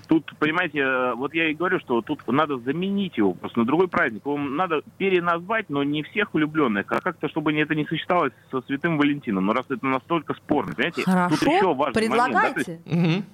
тут, понимаете, э, вот я и говорю, что тут надо заменить его просто на другой праздник. Его надо переназвать, но не всех влюбленных, а как-то, чтобы это не сочеталось со Святым Валентином. Но раз это настолько спорно, понимаете, Хорошо, тут еще важный предлагайте. момент. Да, есть.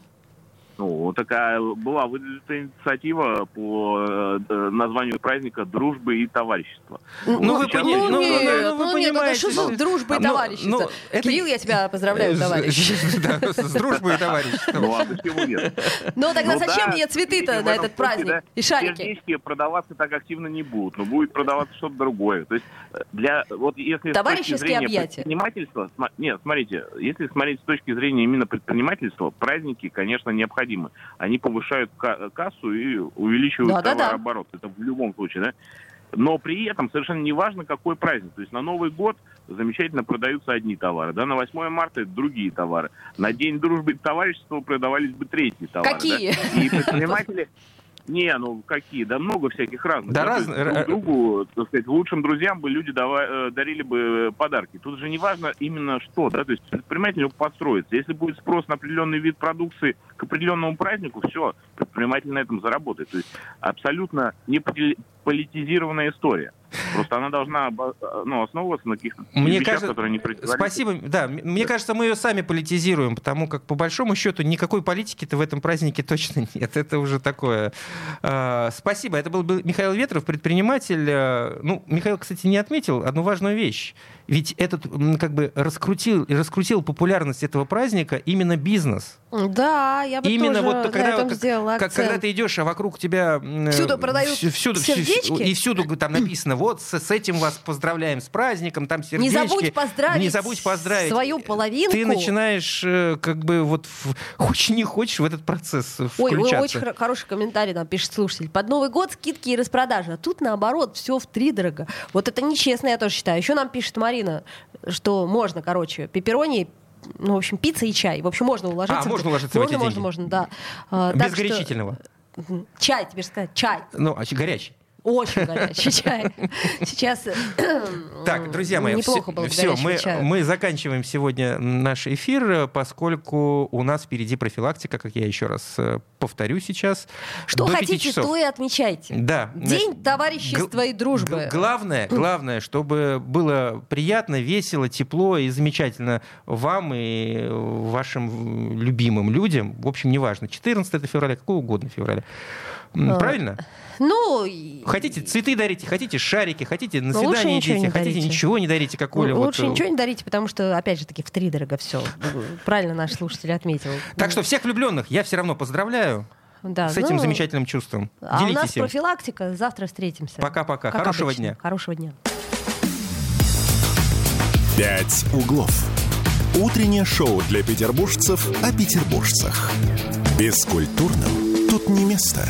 Ну, такая была выдвинута инициатива по э, э, названию праздника «Дружбы и товарищества». Ну, вы сейчас пони- я- ну, нет, ну, вы ну, нет, понимаете, это что ну, за дружба и ну, товарищество? ну, это- Кирилл, я тебя поздравляю, Э, товарищ. да, С дружбой, товариществом. Ну, а почему нет? Ну тогда Ну зачем мне цветы-то на этот праздник и шарики? Сердечки продаваться так активно не будут, но будет продаваться что-то другое. То есть э, для вот если с точки Товарищеские зрения объятия. предпринимательства, нет, смотрите, если смотреть с точки зрения именно предпринимательства, праздники, конечно, необходимы. Они повышают ка- кассу и увеличивают Да-да-да. товарооборот. Это в любом случае, да. Но при этом совершенно не важно, какой праздник. То есть на Новый год замечательно продаются одни товары, да, на 8 марта другие товары. На День дружбы и товарищества продавались бы третьи товары. да. Какие? И предприниматели... Не, ну какие, да много всяких разных. Да то раз- Друг другу, так сказать, лучшим друзьям бы люди дава- э, дарили бы подарки. Тут же не важно именно что, да, то есть предприниматель подстроится. Если будет спрос на определенный вид продукции к определенному празднику, все, предприниматель на этом заработает. То есть абсолютно не политизированная история. Просто она должна ну, основываться на каких-то Мне вещах, кажется, которые не противоречат. Спасибо. Да, мне кажется, мы ее сами политизируем, потому как по большому счету никакой политики-то в этом празднике точно нет. Это уже такое. Э, Спасибо. Это был Михаил Ветров, предприниматель. Э, Ну, Михаил, кстати, не отметил одну важную вещь. Ведь этот как бы раскрутил, раскрутил популярность этого праздника именно бизнес. Да, я бы Именно тоже вот на когда, этом как- сделала как- когда ты идешь, а вокруг тебя э, Всюду продают всю- всюду, всю- сердечки? и всюду там написано, вот с, с этим вас поздравляем с праздником, там Не сердечки. забудь поздравить, Не забудь поздравить. свою половинку. Ты начинаешь э, как бы вот хочешь не хочешь в этот процесс Ой, включаться. ой, очень хоро- хороший комментарий нам пишет слушатель. Под Новый год скидки и распродажи. А тут наоборот, все в три дорого. Вот это нечестно, я тоже считаю. Еще нам пишет Марина, что можно, короче, пепперони ну, в общем, пицца и чай. В общем, можно уложиться. А, в- можно уложиться в можно, эти можно, деньги. можно, да. А, Без так что- горячительного. Мгм. Чай, тебе же сказать, чай. Ну, а горячий. Очень горячий чай. Сейчас э, Так, друзья мои, неплохо было бы все, мы, чая. мы заканчиваем сегодня наш эфир, э, поскольку у нас впереди профилактика, как я еще раз э, повторю сейчас. Что хотите, то и отмечайте. Да. День товарищества и дружбы. Главное, главное, чтобы было приятно, весело, тепло и замечательно вам и вашим любимым людям. В общем, неважно, 14 это февраля, какого угодно февраля. Правильно? Ну, Хотите цветы дарите, хотите шарики, хотите на лучше свидание идите, не хотите дарите. ничего не дарите, как ну, Оля. вот, лучше э, ничего не дарите, потому что, опять же таки, в три дорого все. Правильно наш слушатель отметил. Так что всех влюбленных я все равно поздравляю Да, с этим ну, замечательным чувством. А у нас Делитесь им. профилактика. Завтра встретимся. Пока-пока. Хорошего обычно. дня. Хорошего дня. «Пять углов». Утреннее шоу для петербуржцев о петербуржцах. Бескультурным тут не место.